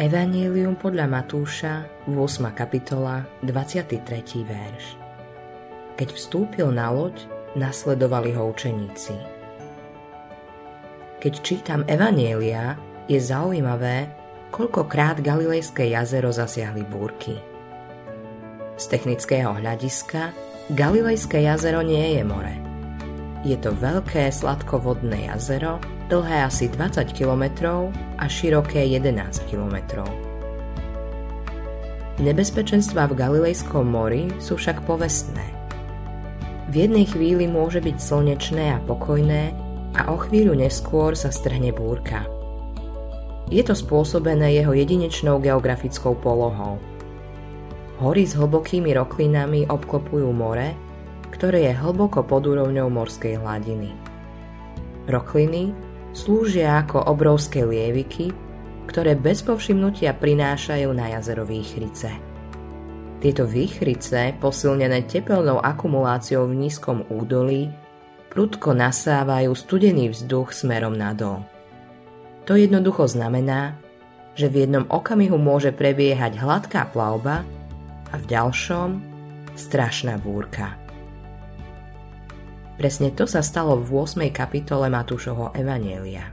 Evangelium podľa Matúša, 8. kapitola, 23. verš. Keď vstúpil na loď, nasledovali ho učeníci. Keď čítam Evanielia, je zaujímavé, koľkokrát Galilejské jazero zasiahli búrky. Z technického hľadiska Galilejské jazero nie je more. Je to veľké sladkovodné jazero, dlhé asi 20 km a široké 11 km. Nebezpečenstva v Galilejskom mori sú však povestné. V jednej chvíli môže byť slnečné a pokojné a o chvíľu neskôr sa strhne búrka. Je to spôsobené jeho jedinečnou geografickou polohou. Hory s hlbokými roklinami obklopujú more, ktoré je hlboko pod úrovňou morskej hladiny. Rokliny slúžia ako obrovské lieviky, ktoré bez povšimnutia prinášajú na jazero výchrice. Tieto výchrice, posilnené tepelnou akumuláciou v nízkom údolí, prudko nasávajú studený vzduch smerom nadol. To jednoducho znamená, že v jednom okamihu môže prebiehať hladká plavba a v ďalšom strašná búrka. Presne to sa stalo v 8. kapitole Matúšovho Evanielia.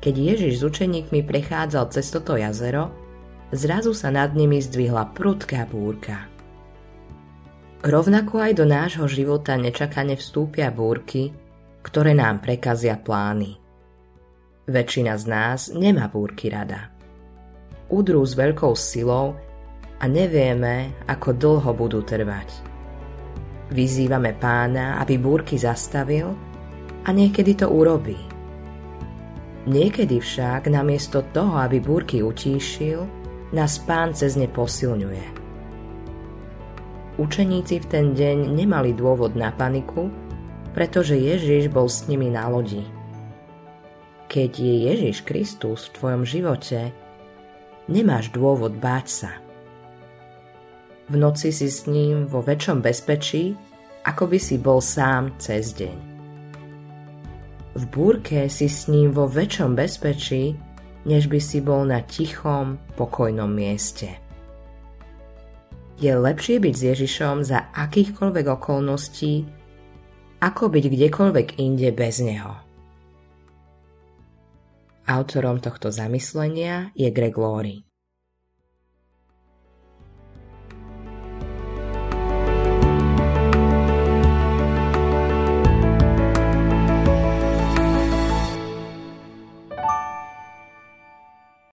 Keď Ježiš s učeníkmi prechádzal cez toto jazero, zrazu sa nad nimi zdvihla prudká búrka. Rovnako aj do nášho života nečakane vstúpia búrky, ktoré nám prekazia plány. Väčšina z nás nemá búrky rada. Udrú s veľkou silou a nevieme, ako dlho budú trvať. Vyzývame pána, aby búrky zastavil a niekedy to urobí. Niekedy však namiesto toho, aby búrky utíšil, nás pán cez ne posilňuje. Učeníci v ten deň nemali dôvod na paniku, pretože Ježiš bol s nimi na lodi. Keď je Ježiš Kristus v tvojom živote, nemáš dôvod báť sa. V noci si s ním vo väčšom bezpečí, ako by si bol sám cez deň. V búrke si s ním vo väčšom bezpečí, než by si bol na tichom, pokojnom mieste. Je lepšie byť s Ježišom za akýchkoľvek okolností, ako byť kdekoľvek inde bez Neho. Autorom tohto zamyslenia je Greg Laurie.